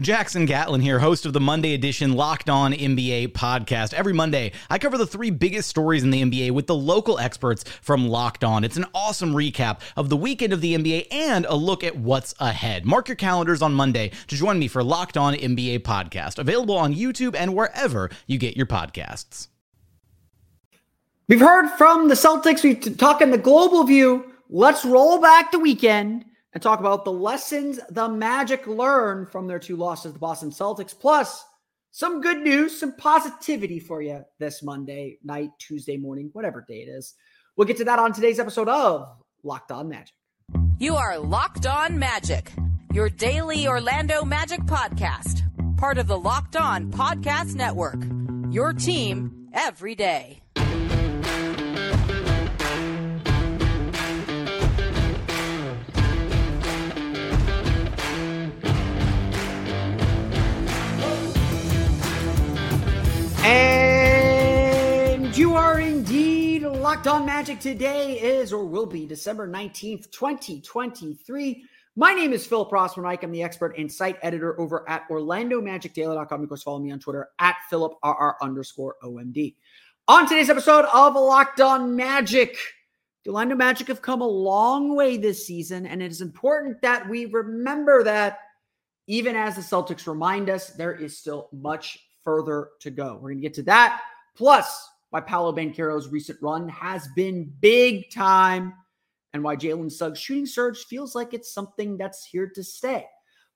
Jackson Gatlin here, host of the Monday edition Locked On NBA podcast. Every Monday, I cover the three biggest stories in the NBA with the local experts from Locked On. It's an awesome recap of the weekend of the NBA and a look at what's ahead. Mark your calendars on Monday to join me for Locked On NBA podcast, available on YouTube and wherever you get your podcasts. We've heard from the Celtics. We've talking the global view. Let's roll back the weekend and talk about the lessons the Magic learned from their two losses to the Boston Celtics, plus some good news, some positivity for you this Monday night, Tuesday morning, whatever day it is. We'll get to that on today's episode of Locked On Magic. You are Locked On Magic, your daily Orlando Magic podcast, part of the Locked On Podcast Network. Your team every day. Locked on magic. Today is or will be December 19th, 2023. My name is Philip Rossman I'm the expert and site editor over at OrlandoMagicDaily.com. Of course, follow me on Twitter at PhilipRR underscore OMD. On today's episode of Locked On Magic, the Orlando Magic have come a long way this season, and it is important that we remember that even as the Celtics remind us, there is still much further to go. We're going to get to that. Plus, why Paolo Banchero's recent run has been big time and why Jalen Suggs' shooting surge feels like it's something that's here to stay.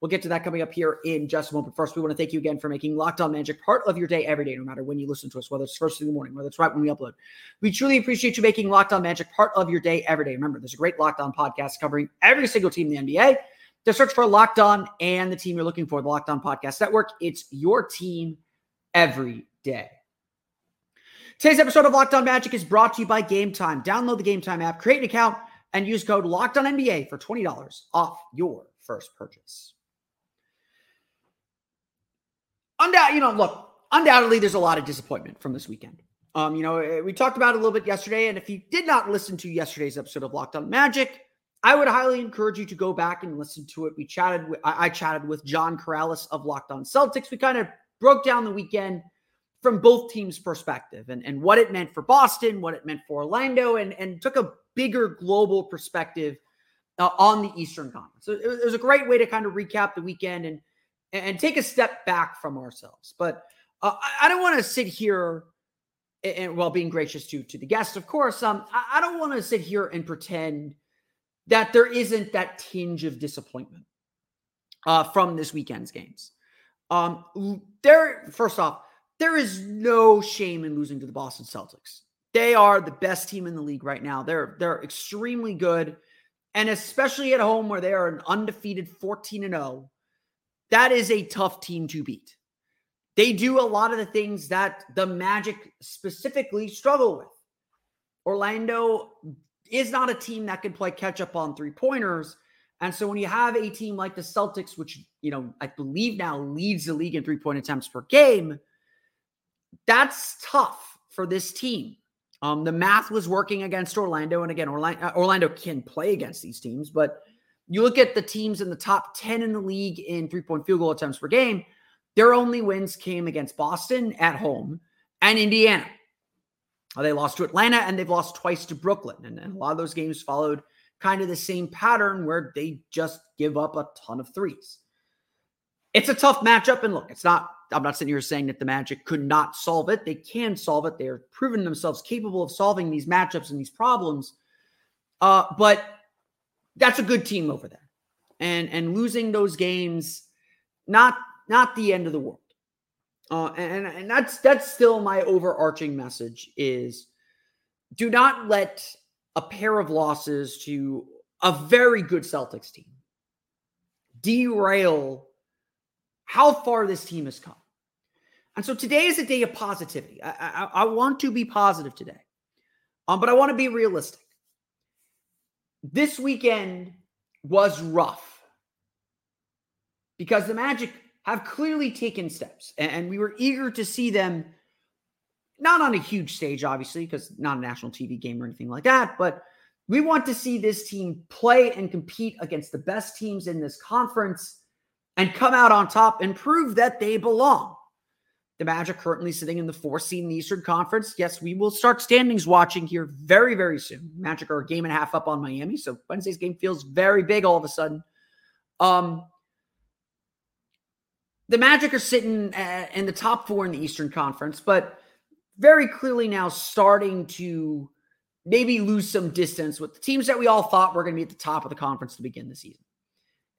We'll get to that coming up here in just a moment. First, we want to thank you again for making Locked On Magic part of your day every day, no matter when you listen to us, whether it's first thing in the morning, whether it's right when we upload. We truly appreciate you making Locked On Magic part of your day every day. Remember, there's a great Locked On podcast covering every single team in the NBA. Just search for Locked On and the team you're looking for, the Locked On Podcast Network. It's your team every day. Today's episode of Locked On Magic is brought to you by Game Time. Download the Game Time app, create an account, and use code Locked On NBA for twenty dollars off your first purchase. Undoubt, you know, look, undoubtedly, there's a lot of disappointment from this weekend. Um, you know, eh, we talked about it a little bit yesterday, and if you did not listen to yesterday's episode of Locked On Magic, I would highly encourage you to go back and listen to it. We chatted, with, I, I chatted with John Karalis of Locked On Celtics. We kind of broke down the weekend from both teams' perspective and, and what it meant for Boston, what it meant for Orlando, and, and took a bigger global perspective uh, on the Eastern Conference. So it, was a great way to kind of recap the weekend and and take a step back from ourselves. But uh, I, don't want to sit here and, while being gracious to to the guests, of course. Um, I, I don't want to sit here and pretend that there isn't that tinge of disappointment uh, from this weekend's games. Um, there, first off, there is no shame in losing to the Boston Celtics. They are the best team in the league right now. They're they're extremely good, and especially at home where they are an undefeated 14 and 0, that is a tough team to beat. They do a lot of the things that the Magic specifically struggle with. Orlando is not a team that can play catch up on three pointers. And so when you have a team like the Celtics, which, you know, I believe now leads the league in three point attempts per game, that's tough for this team. Um, the math was working against Orlando. And again, Orlando, uh, Orlando can play against these teams, but you look at the teams in the top 10 in the league in three point field goal attempts per game, their only wins came against Boston at home and Indiana. They lost to Atlanta and they've lost twice to Brooklyn. And, and a lot of those games followed kind of the same pattern where they just give up a ton of threes. It's a tough matchup. And look, it's not, I'm not sitting here saying that the Magic could not solve it. They can solve it. They're proven themselves capable of solving these matchups and these problems. Uh, but that's a good team over there. And and losing those games, not not the end of the world. Uh, and, and that's that's still my overarching message is do not let a pair of losses to a very good Celtics team derail how far this team has come. And so today is a day of positivity. I, I, I want to be positive today, um, but I want to be realistic. This weekend was rough because the Magic have clearly taken steps, and we were eager to see them not on a huge stage, obviously, because not a national TV game or anything like that, but we want to see this team play and compete against the best teams in this conference and come out on top and prove that they belong. The Magic currently sitting in the fourth seed in the Eastern Conference. Yes, we will start standings watching here very, very soon. Magic are a game and a half up on Miami, so Wednesday's game feels very big all of a sudden. Um, the Magic are sitting uh, in the top four in the Eastern Conference, but very clearly now starting to maybe lose some distance with the teams that we all thought were going to be at the top of the conference to begin the season.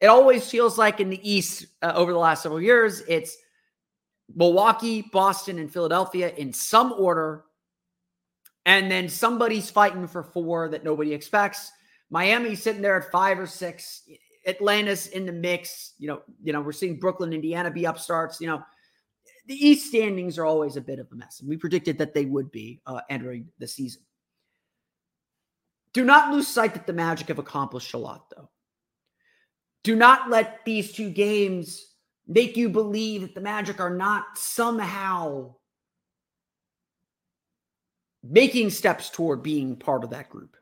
It always feels like in the East uh, over the last several years, it's Milwaukee, Boston, and Philadelphia in some order. And then somebody's fighting for four that nobody expects. Miami's sitting there at five or six. Atlanta's in the mix. You know, you know, we're seeing Brooklyn, Indiana be upstarts. You know, the East standings are always a bit of a mess. And we predicted that they would be uh, entering the season. Do not lose sight that the Magic have accomplished a lot, though. Do not let these two games make you believe that the Magic are not somehow making steps toward being part of that group.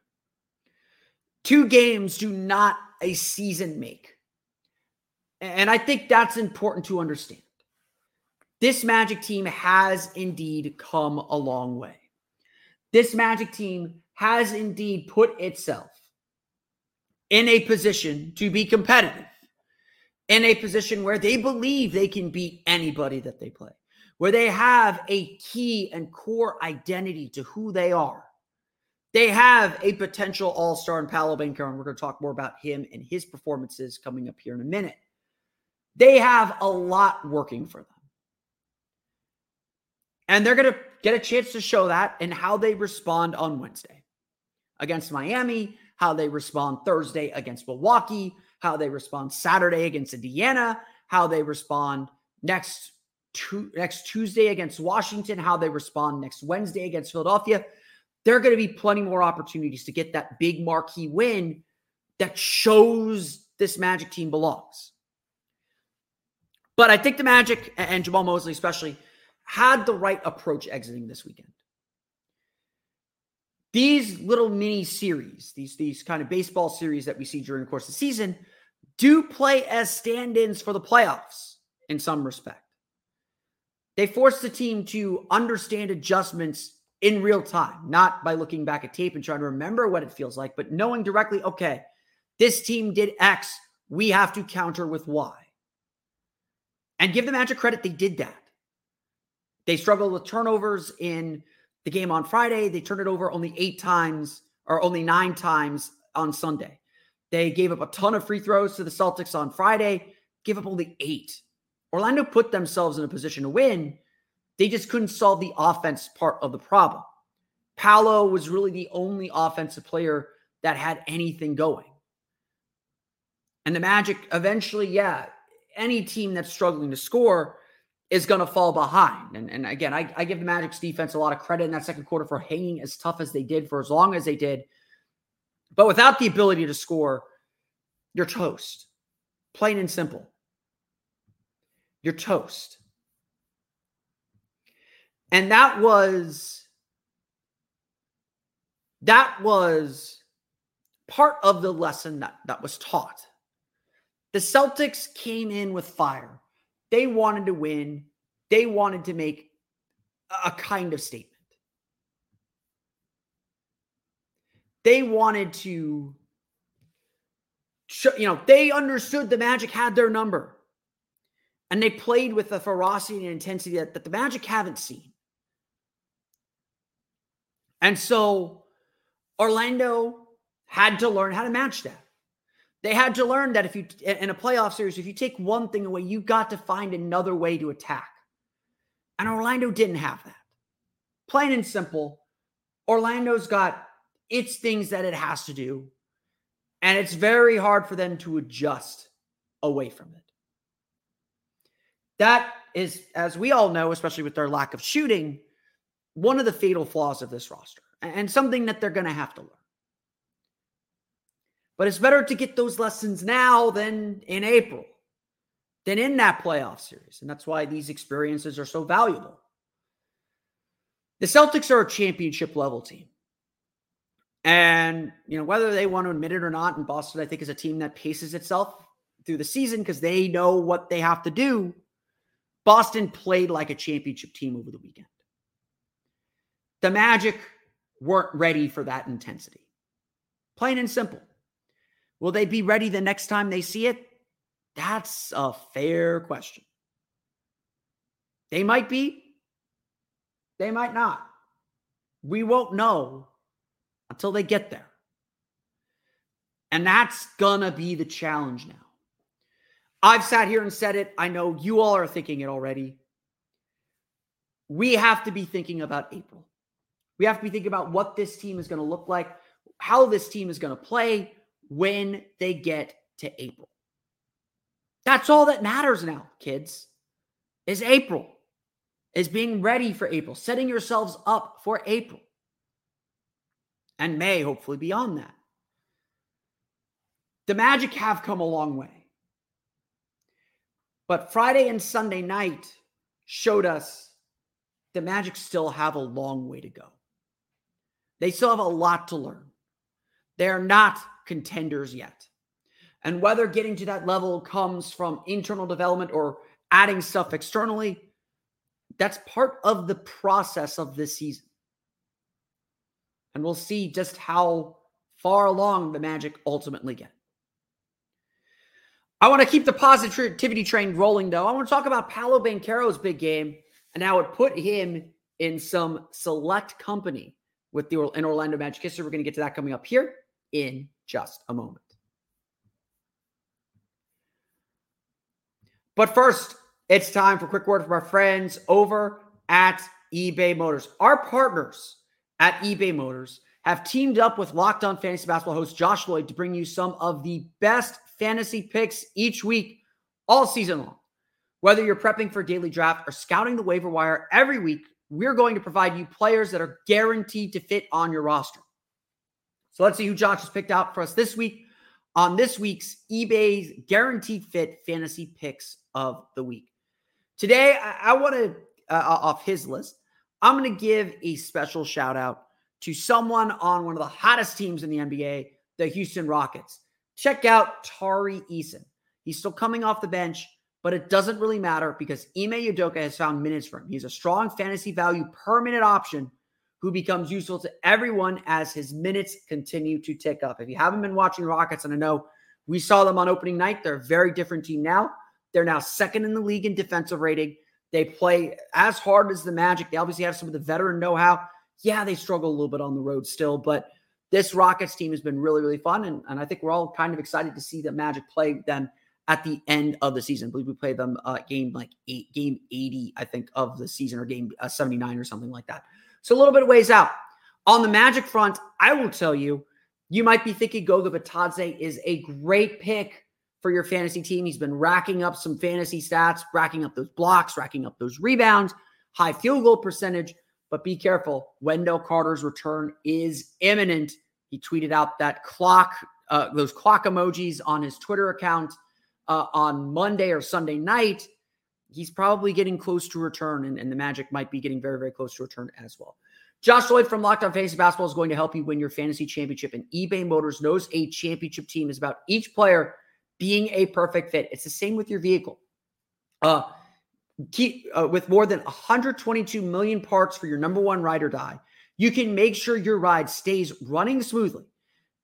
Two games do not a season make. And I think that's important to understand. This Magic team has indeed come a long way. This Magic team has indeed put itself in a position to be competitive in a position where they believe they can beat anybody that they play, where they have a key and core identity to who they are. They have a potential all star in Paolo Banchero, and we're going to talk more about him and his performances coming up here in a minute. They have a lot working for them. And they're going to get a chance to show that and how they respond on Wednesday against Miami, how they respond Thursday against Milwaukee, how they respond Saturday against Indiana, how they respond next next Tuesday against Washington, how they respond next Wednesday against Philadelphia. There are going to be plenty more opportunities to get that big marquee win that shows this Magic team belongs. But I think the Magic and Jamahl Mosley, especially, had the right approach exiting this weekend. These little mini series, these, these kind of baseball series that we see during the course of the season, do play as stand ins for the playoffs in some respect. They force the team to understand adjustments in real time, not by looking back at tape and trying to remember what it feels like, but knowing directly, okay, this team did X, we have to counter with Y. And give the Magic credit, they did that. They struggled with turnovers in the game on Friday. They turned it over only eight times or only nine times on Sunday. They gave up a ton of free throws to the Celtics on Friday, gave up only eight. Orlando put themselves in a position to win. They just couldn't solve the offense part of the problem. Paolo was really the only offensive player that had anything going. And the Magic eventually, yeah, any team that's struggling to score is going to fall behind. And, and again, I, I give the Magic's defense a lot of credit in that second quarter for hanging as tough as they did for as long as they did but without the ability to score, you're toast. Plain and simple. You're toast. And that was that was part of the lesson that, that was taught. The Celtics came in with fire. They wanted to win. They wanted to make a kind of statement. they wanted to, you know, they understood the Magic had their number. And they played with the ferocity and intensity that, that the Magic haven't seen. And so Orlando had to learn how to match that. They had to learn that if you, in a playoff series, if you take one thing away, you got to find another way to attack. And Orlando didn't have that. Plain and simple, Orlando's got its things that it has to do. And it's very hard for them to adjust away from it. That is, as we all know, especially with their lack of shooting, one of the fatal flaws of this roster and something that they're going to have to learn. But it's better to get those lessons now than in April, than in that playoff series. And that's why these experiences are so valuable. The Celtics are a championship level team. And, you know, whether they want to admit it or not, in Boston, I think, is a team that paces itself through the season because they know what they have to do. Boston played like a championship team over the weekend. The Magic weren't ready for that intensity. Plain and simple. Will they be ready the next time they see it? That's a fair question. They might be, they might not. We won't know until they get there. And that's gonna be the challenge now. I've sat here and said it. I know you all are thinking it already. We have to be thinking about April. We have to be thinking about what this team is going to look like, how this team is going to play when they get to April. That's all that matters now, kids, is April, is being ready for April, setting yourselves up for April and May, hopefully beyond that. The Magic have come a long way. But Friday and Sunday night showed us the Magic still have a long way to go. They still have a lot to learn. They're not contenders yet. And whether getting to that level comes from internal development or adding stuff externally, that's part of the process of this season. And we'll see just how far along the Magic ultimately get. I want to keep the positivity train rolling, though. I want to talk about Paolo Banchero's big game and how it put him in some select company with the in Orlando Magic history. We're going to get to that coming up here in just a moment. But first, it's time for a quick word from our friends over at eBay Motors. Our partners at eBay Motors have teamed up with Locked On Fantasy Basketball host Josh Lloyd to bring you some of the best fantasy picks each week, all season long. Whether you're prepping for daily draft or scouting the waiver wire every week, we're going to provide you players that are guaranteed to fit on your roster. So let's see who Josh has picked out for us this week on this week's eBay's Guaranteed Fit Fantasy Picks of the Week. Today, I, I want to, uh, off his list, I'm going to give a special shout out to someone on one of the hottest teams in the NBA, the Houston Rockets. Check out Tari Eason. He's still coming off the bench but it doesn't really matter because Ime Udoka has found minutes for him. He's a strong fantasy value per minute option who becomes useful to everyone as his minutes continue to tick up. If you haven't been watching Rockets, and I know we saw them on opening night, they're a very different team now. They're now second in the league in defensive rating. They play as hard as the Magic. They obviously have some of the veteran know how. Yeah, they struggle a little bit on the road still, but this Rockets team has been really, really fun. And, and I think we're all kind of excited to see the Magic play them at the end of the season. I believe we played them uh, game like eight, game 80, I think, of the season or game uh, 79 or something like that. So a little bit ways out. On the Magic front, I will tell you, you might be thinking Goga Bitadze is a great pick for your fantasy team. He's been racking up some fantasy stats, racking up those blocks, racking up those rebounds, high field goal percentage. But be careful, Wendell Carter's return is imminent. He tweeted out that clock, uh, those clock emojis on his Twitter account uh, on Monday or Sunday night, he's probably getting close to return, and, and, the Magic might be getting very, very close to return as well. Josh Lloyd from Locked On Fantasy Basketball is going to help you win your fantasy championship. And eBay Motors knows a championship team is about each player being a perfect fit. It's the same with your vehicle. Uh, keep uh, with more than 122 million parts for your number one ride or die. You can make sure your ride stays running smoothly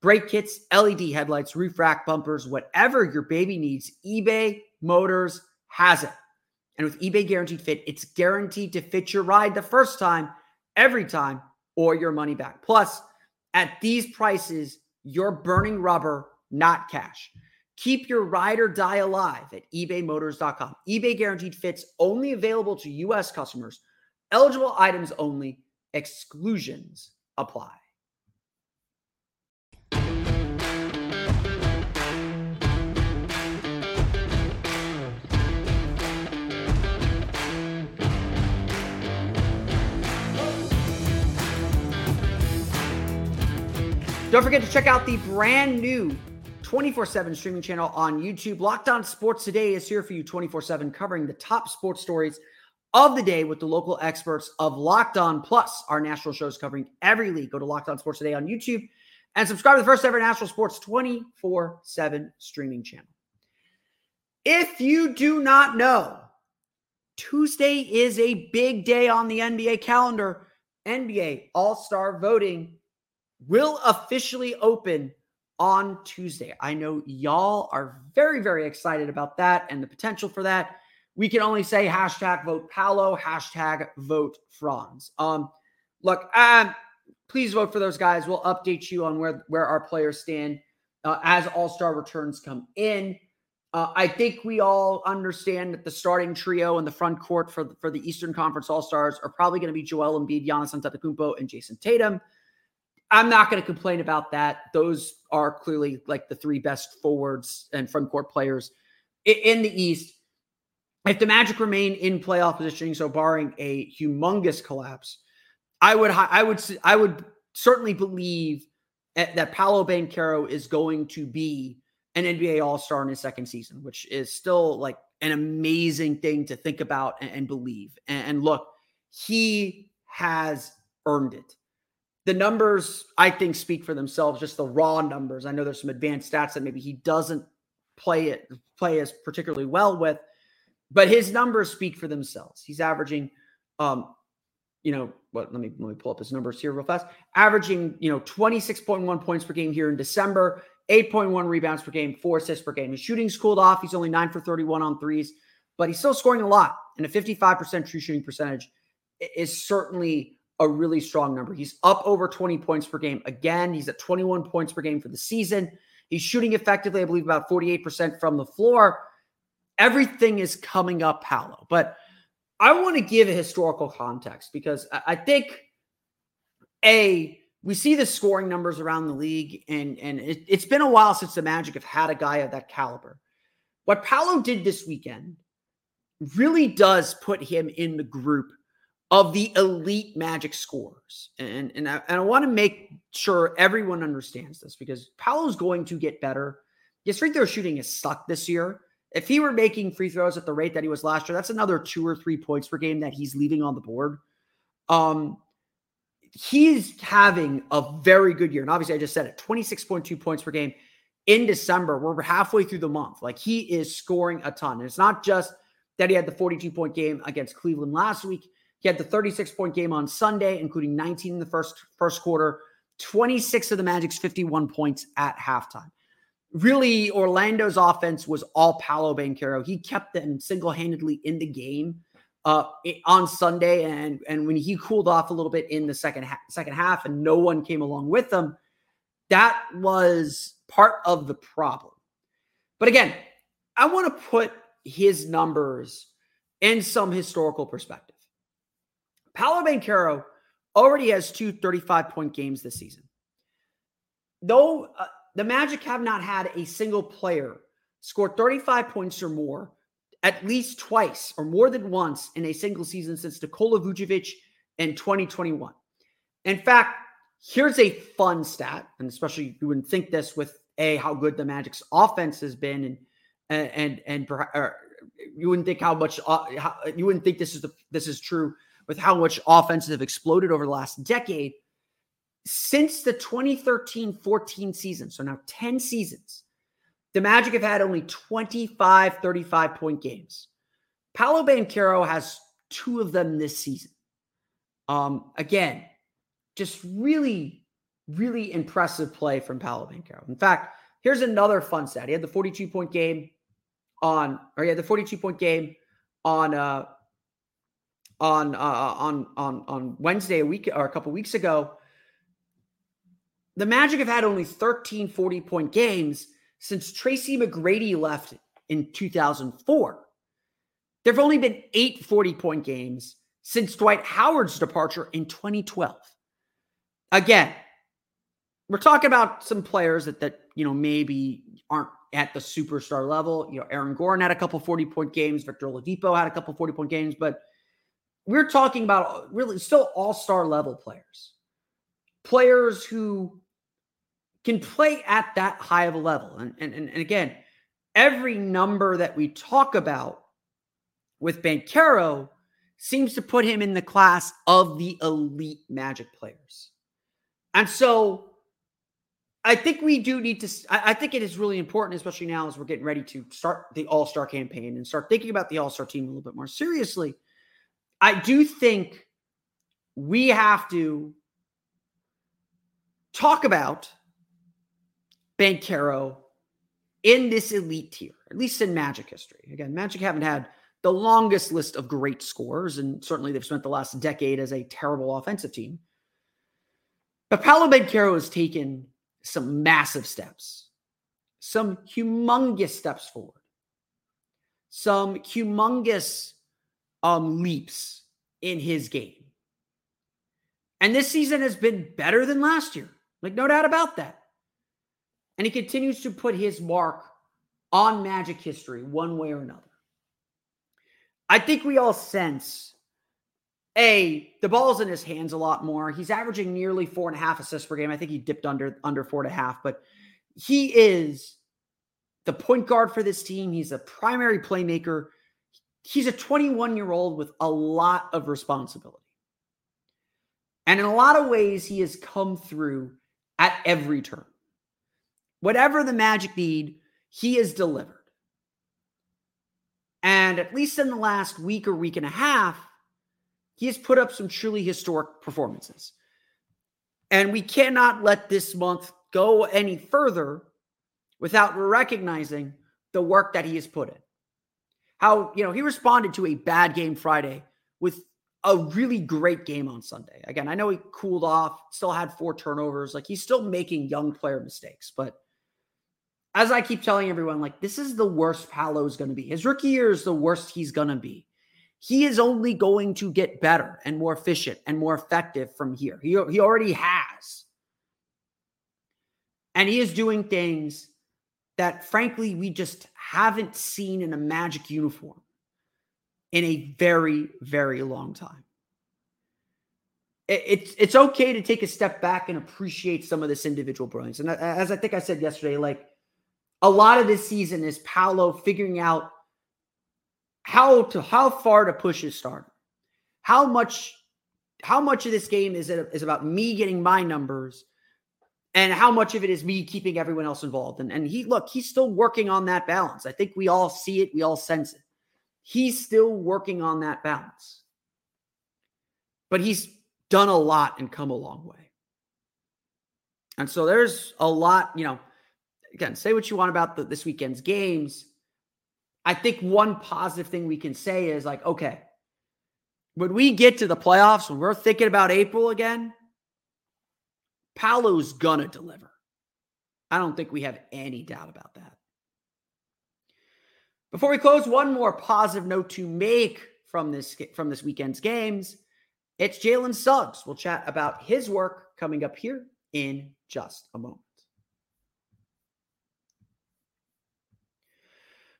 brake kits, LED headlights, roof rack bumpers, whatever your baby needs, eBay Motors has it. And with eBay Guaranteed Fit, it's guaranteed to fit your ride the first time, every time, or your money back. Plus, at these prices, you're burning rubber, not cash. Keep your ride or die alive at ebaymotors.com. eBay Guaranteed Fits only available to U.S. customers. Eligible items only. Exclusions apply. Don't forget to check out the brand new 24 7 streaming channel on YouTube. Locked On Sports Today is here for you 24 7, covering the top sports stories of the day with the local experts of Locked On, plus our national shows covering every league. Go to Locked On Sports Today on YouTube and subscribe to the first ever national sports 24 7 streaming channel. If you do not know, Tuesday is a big day on the NBA calendar. NBA All Star voting will officially open on Tuesday. I know y'all are very, very excited about that and the potential for that. We can only say hashtag vote Paolo, hashtag vote Franz. Um, look, um, please vote for those guys. We'll update you on where, where our players stand uh, as all star returns come in. Uh, I think we all understand that the starting trio in the front court for, for the Eastern Conference All Stars are probably going to be Joel Embiid, Giannis Antetokounmpo, and Jayson Tatum. I'm not going to complain about that. Those are clearly like the three best forwards and front court players in the East. If the Magic remain in playoff positioning, so barring a humongous collapse, I would I would I would certainly believe that Paolo Banchero is going to be an NBA All Star in his second season, which is still like an amazing thing to think about and, believe. And look, he has earned it the numbers I think speak for themselves, just the raw numbers. I know there's some advanced stats that maybe he doesn't play it play as particularly well with, but his numbers speak for themselves. He's averaging um you know what let me let me pull up his numbers here real fast. Averaging, you know, 26.1 points per game here in December, 8.1 rebounds per game, 4 assists per game. His shooting's cooled off. He's only 9 for 31 on threes, but he's still scoring a lot. And a 55% true shooting percentage is certainly a really strong number. He's up over 20 points per game. Again, he's at 21 points per game for the season. He's shooting effectively, I believe, about 48% from the floor. Everything is coming up Paolo. But I want to give a historical context because I think, A, we see the scoring numbers around the league, and, and it, it's been a while since the Magic have had a guy of that caliber. What Paolo did this weekend really does put him in the group of the elite magic scores. And, and I, and I want to make sure everyone understands this because Paolo's going to get better. His free throw shooting has sucked this year. If he were making free throws at the rate that he was last year, that's another two or three points per game that he's leaving on the board. Um, he's having a very good year. And obviously, I just said it 26.2 points per game in December. We're halfway through the month. Like he is scoring a ton. And it's not just that he had the 42 point game against Cleveland last week. He had the 36 point game on Sunday, including 19 in the first first quarter, 26 of the Magic's 51 points at halftime. Really, Orlando's offense was all Paolo Banchero. He kept them single handedly in the game uh, on Sunday, and and when he cooled off a little bit in the second ha- second half, and no one came along with them, that was part of the problem. But again, I want to put his numbers in some historical perspective. Paolo Banchero already has two 35 point games this season. Though uh, the Magic have not had a single player score 35 points or more at least twice or more than once in a single season since Nikola Vucevic in 2021. In fact, here's a fun stat, and especially you wouldn't think this with a how good the Magic's offense has been, and and and, and you wouldn't think how much uh, how, you wouldn't think this is the this is true with how much offenses have exploded over the last decade. Since the 2013 14 season, so now 10 seasons, the Magic have had only 25 35 point games. Paolo Banchero has two of them this season. Um, again, just really really impressive play from Paolo Banchero. In fact, here's another fun stat. He had the 42 point game on, or he had the 42 point game on, uh, on, uh, on, on, on Wednesday, a week or a couple weeks ago. The Magic have had only 13 40 point games since Tracy McGrady left in 2004. There have only been eight 40 point games since Dwight Howard's departure in 2012. Again, we're talking about some players that that you know maybe aren't at the superstar level. You know, Aaron Gordon had a couple 40 point games, Victor Oladipo had a couple 40 point games, but we're talking about uh, really still all-star level players. Players who can play at that high of a level. And, and, and again, every number that we talk about with Banchero seems to put him in the class of the elite magic players. And so I think we do need to. I think it is really important, especially now as we're getting ready to start the All Star campaign and start thinking about the All Star team a little bit more seriously. I do think we have to talk about Banchero in this elite tier, at least in Magic history. Again, Magic haven't had the longest list of great scores, and certainly they've spent the last decade as a terrible offensive team. But Paolo Banchero has taken some massive steps, some humongous steps forward, some humongous um, leaps in his game. And this season has been better than last year. Like, no doubt about that. And he continues to put his mark on Magic history one way or another. I think we all sense a, the ball's in his hands a lot more. He's averaging nearly four and a half assists per game. I think he dipped under under four and a half, but he is the point guard for this team. He's a primary playmaker. He's a 21 year old with a lot of responsibility. And in a lot of ways, he has come through at every turn. Whatever the Magic need, he has delivered. And at least in the last week or week and a half, he has put up some truly historic performances. And we cannot let this month go any further without recognizing the work that he has put in. How, you know, he responded to a bad game Friday with a really great game on Sunday. Again, I know he cooled off, still had four turnovers. Like he's still making young player mistakes. But as I keep telling everyone, like this is the worst Paolo is going to be. His rookie year is the worst he's going to be he is only going to get better and more efficient and more effective from here. He, he already has. And he is doing things that, frankly, we just haven't seen in a Magic uniform in a very, very long time. It's it's okay to take a step back and appreciate some of this individual brilliance. And uh, as I think I said yesterday, like a lot of this season is Paolo figuring out how to how far to push his start. How much how much of this game is it is about me getting my numbers and how much of it is me keeping everyone else involved. And and he look, he's still working on that balance. I think we all see it, we all sense it. He's still working on that balance. But he's done a lot and come a long way. And so there's a lot, you know, again, say what you want about the, this weekend's games. I think one positive thing we can say is like, okay, when we get to the playoffs, when we're thinking about April again, Paolo's gonna deliver. I don't think we have any doubt about that. Before we close, one more positive note to make from this from this weekend's games. It's Jalen Suggs. We'll chat about his work coming up here in just a moment.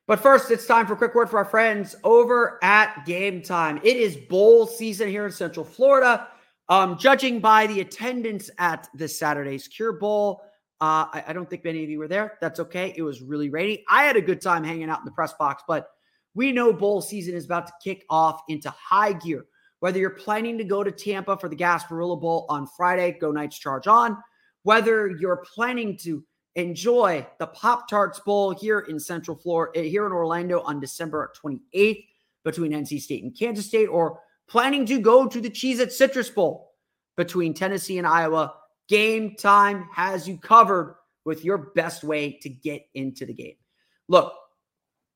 But first, it's time for a quick word for our friends over at Game Time. It is bowl season here in Central Florida. Um, judging by the attendance at this Saturday's Cure Bowl, uh, I, I, don't think many of you were there. That's okay. It was really rainy. I had a good time hanging out in the press box, but we know bowl season is about to kick off into high gear. Whether you're planning to go to Tampa for the Gasparilla Bowl on Friday, go Knights charge on. Whether you're planning to enjoy the Pop Tarts Bowl here in Central Florida, eh, here in Orlando on December 28th between NC State and Kansas State, or planning to go to the Cheez It Citrus Bowl between Tennessee and Iowa Game time has you covered with your best way to get into the game. Look,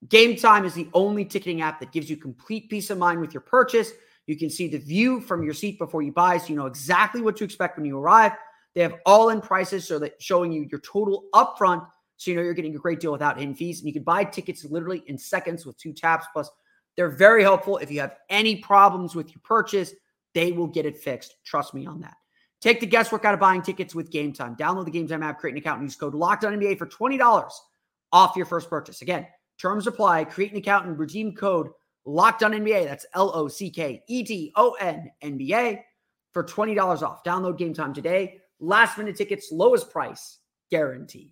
Game Time is the only ticketing app that gives you complete peace of mind with your purchase. You can see the view from your seat before you buy, so you know exactly what to expect when you arrive. They have all-in prices, so that showing you your total upfront, so you know you're getting a great deal without hidden fees. And you can buy tickets literally in seconds with two taps. Plus, they're very helpful. If you have any problems with your purchase, they will get it fixed. Trust me on that. Take the guesswork out of buying tickets with Game Time. Download the Game Time app, create an account, and use code Locked On NBA for twenty dollars off your first purchase. Again, terms apply. Create an account and redeem code Locked On NBA. That's L O C K E T O N N B A for twenty dollars off. Download Game Time today. Last minute tickets, lowest price guaranteed.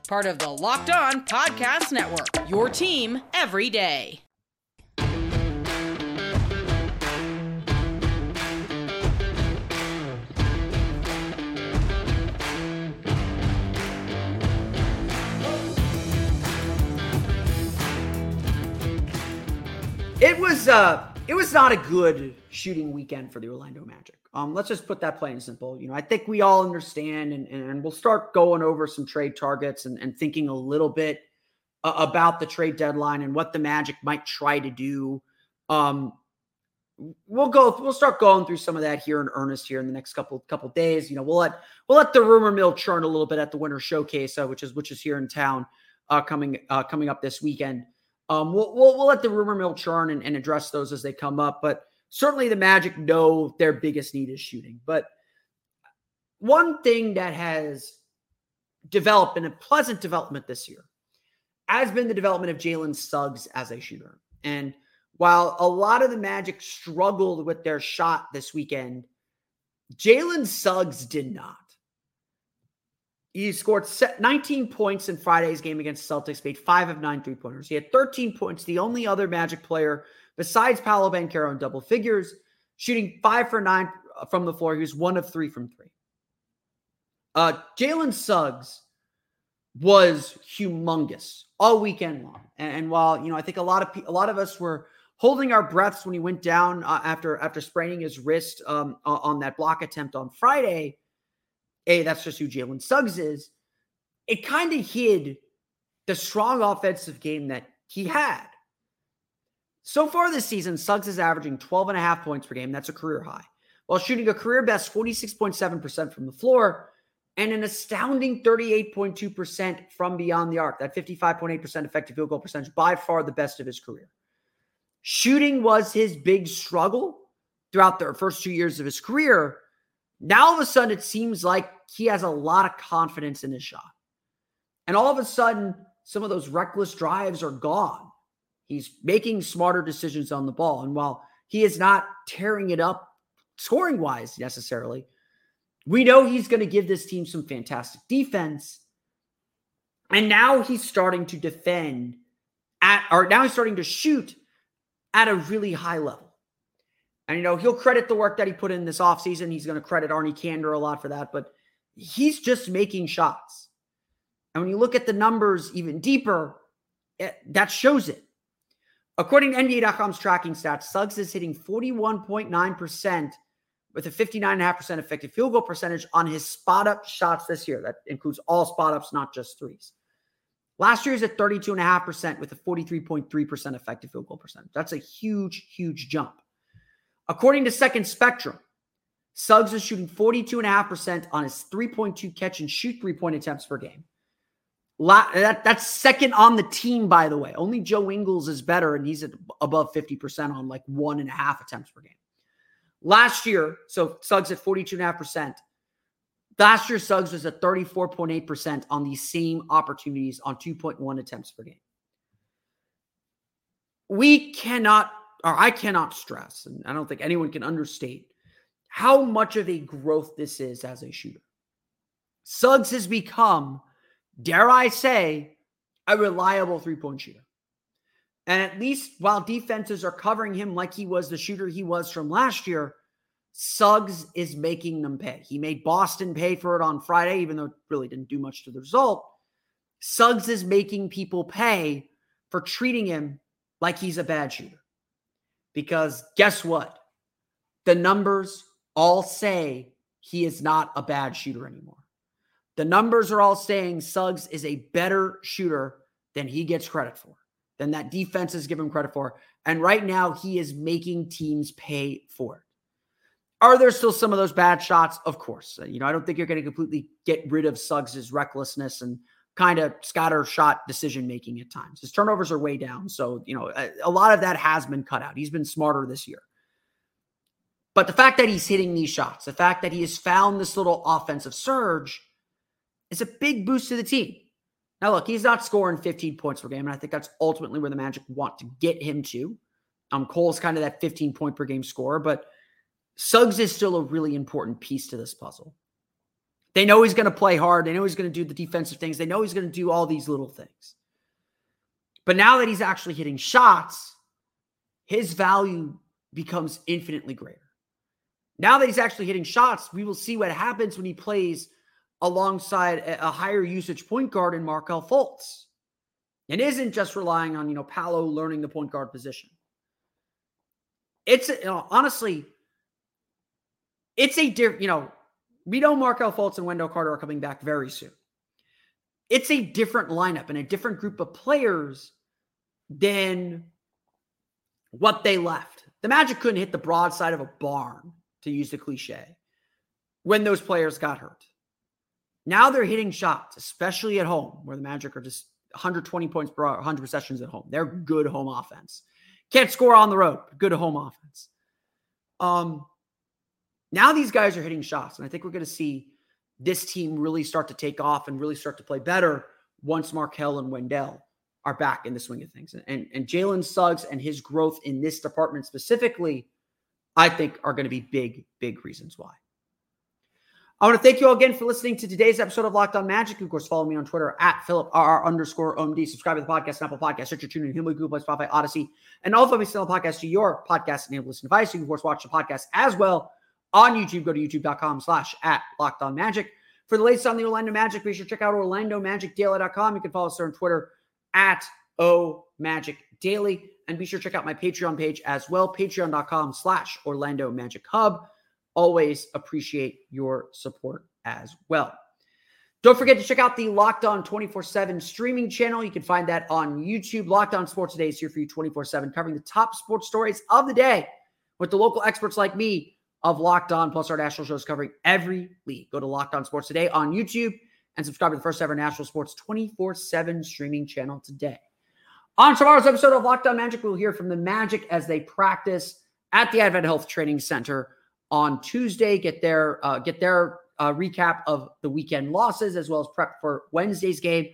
Part of the Locked On Podcast Network, your team every day. It was uh it was not a good shooting weekend for the Orlando Magic. Um, let's just put that plain and simple. You know, I think we all understand, and, and we'll start going over some trade targets and, and thinking a little bit uh, about the trade deadline and what the Magic might try to do. Um, we'll go. We'll start going through some of that here in earnest here in the next couple couple days. You know, we'll let we'll let the rumor mill churn a little bit at the Winter Showcase, uh, which is which is here in town, uh, coming uh, coming up this weekend. Um, we'll, we'll, we'll let the rumor mill churn and, and address those as they come up. But certainly the Magic know their biggest need is shooting. But one thing that has developed and a pleasant development this year has been the development of Jalen Suggs as a shooter. And while a lot of the Magic struggled with their shot this weekend, Jalen Suggs did not. He scored 19 points in Friday's game against Celtics, made five of nine three pointers. He had 13 points, the only other Magic player besides Paolo Banchero in double figures, shooting five for nine from the floor. He was one of three from three. Uh, Jalen Suggs was humongous all weekend long. And, and, while you know, I think a lot of a lot of us were holding our breaths when he went down uh, after after spraining his wrist um, on that block attempt on Friday hey, that's just who Jalen Suggs is. It kind of hid the strong offensive game that he had. So far this season, Suggs is averaging 12 and a half points per game. That's a career high. While shooting a career best 46.7% from the floor and an astounding 38.2% from beyond the arc. That 55.8% effective field goal percentage, by far the best of his career. Shooting was his big struggle throughout the first two years of his career. Now all of a sudden, it seems like he has a lot of confidence in his shot. And all of a sudden, some of those reckless drives are gone. He's making smarter decisions on the ball. And while he is not tearing it up scoring wise necessarily, we know he's going to give this team some fantastic defense. And now he's starting to defend at, or now he's starting to shoot at a really high level. And, you know, he'll credit the work that he put in this offseason. He's going to credit Arnie Kander a lot for that, but he's just making shots. And when you look at the numbers even deeper, it, eh, that shows it. According to NBA.com's tracking stats, Suggs is hitting 41.9% with a 59.5% effective field goal percentage on his spot up shots this year. That includes all spot ups, not just threes. Last year is at 32.5% with a 43.3% effective field goal percentage. That's a huge, huge jump. According to Second Spectrum, Suggs is shooting 42.5% on his 3.2 catch and shoot three point attempts per game. That, that's second on the team, by the way. Only Joe Ingles is better, and he's above 50% on like one and a half attempts per game. Last year, so Suggs at 42.5%. Last year, Suggs was at 34.8% on these same opportunities on 2.1 attempts per game. We cannot or I cannot stress, and I don't think anyone can understate how much of a growth this is as a shooter. Suggs has become dare I say, a reliable three point shooter. And at least while defenses are covering him like he was the shooter he was from last year, Suggs is making them pay. He made Boston pay for it on Friday, even though it really didn't do much to the result. Suggs is making people pay for treating him like he's a bad shooter. Because guess what? The numbers all say he is not a bad shooter anymore. The numbers are all saying Suggs is a better shooter than he gets credit for, than that defense is giving credit for. And right now, he is making teams pay for it. Are there still some of those bad shots? Of course. You know, I don't think you're going to completely get rid of Suggs' recklessness and kind of scatter shot decision making at times. His turnovers are way down. So, you know, a, a, lot of that has been cut out. He's been smarter this year. But the fact that he's hitting these shots, the fact that he has found this little offensive surge is a big boost to the team. Now, look, he's not scoring 15 points per game. And I think that's ultimately where the Magic want to get him to. Um, Cole's kind of that 15 point per game scorer, but Suggs is still a really important piece to this puzzle. They know he's going to play hard. They know he's going to do the defensive things. They know he's going to do all these little things. But now that he's actually hitting shots, his value becomes infinitely greater. Now that he's actually hitting shots, we will see what happens when he plays alongside a higher usage point guard in Markelle Fultz. It isn't just relying on, you know, Paolo learning the point guard position. It's you know, honestly, it's a different, you know, we know Markelle Fultz and Wendell Carter are coming back very soon. It's a different lineup and a different group of players than what they left. The Magic couldn't hit the broadside of a barn, to use the cliche, when those players got hurt. Now they're hitting shots, especially at home, where the Magic are just 120 points per 100 possessions at home. They're good home offense. Can't score on the road, good home offense. Um, now these guys are hitting shots, and I think we're going to see this team really start to take off and really start to play better once Markelle and Wendell are back in the swing of things. And, and Jalen Suggs and his growth in this department specifically, I think are going to be big, big reasons why. I want to thank you all again for listening to today's episode of Locked On Magic. Of course, follow me on Twitter at PhilipRR underscore OMD. Subscribe to the podcast on Apple Podcasts, search your TuneIn Himalaya, Google Play, Spotify, Odyssey, and all of my still podcast to your podcast enabled listening device. You can, of course, watch the podcast as well on YouTube. Go to youtube.com slash at Locked On Magic. For the latest on the Orlando Magic, be sure to check out OrlandoMagicDaily.com. You can follow us there on Twitter at O Magic Daily. And be sure to check out my Patreon page as well, patreon.com slash Orlando Magic Hub. Always appreciate your support as well. Don't forget to check out the Locked On 24 7 streaming channel. You can find that on YouTube. Locked On Sports Today is here for you 24 7, covering the top sports stories of the day with the local experts like me of Locked On, plus our national shows covering every league. Go to Locked On Sports Today on YouTube and subscribe to the first ever national sports 24 7 streaming channel today. On tomorrow's episode of Locked On Magic, we'll hear from the Magic as they practice at the Advent Health Training Center on Tuesday. Get their uh, get their uh, recap of the weekend losses as well as prep for Wednesday's game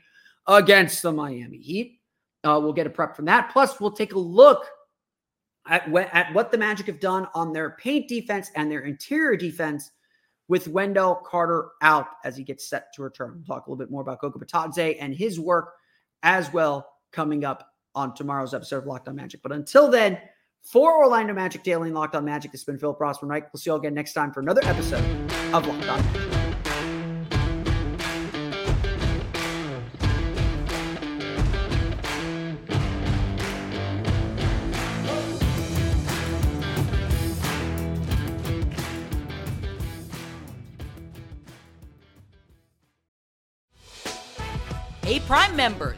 against the Miami Heat. Uh, we'll get a prep from that. Plus, we'll take a look at, wh- at what the Magic have done on their paint defense and their interior defense with Wendell Carter out as he gets set to return. We'll talk a little bit more about Goga Bitadze and his work as well coming up on tomorrow's episode of Locked On Magic. But until then, for Orlando Magic Daily and Locked On Magic, this has been Philip Rossman Reich. We'll see you all again next time for another episode of Locked On. Hey, Prime members,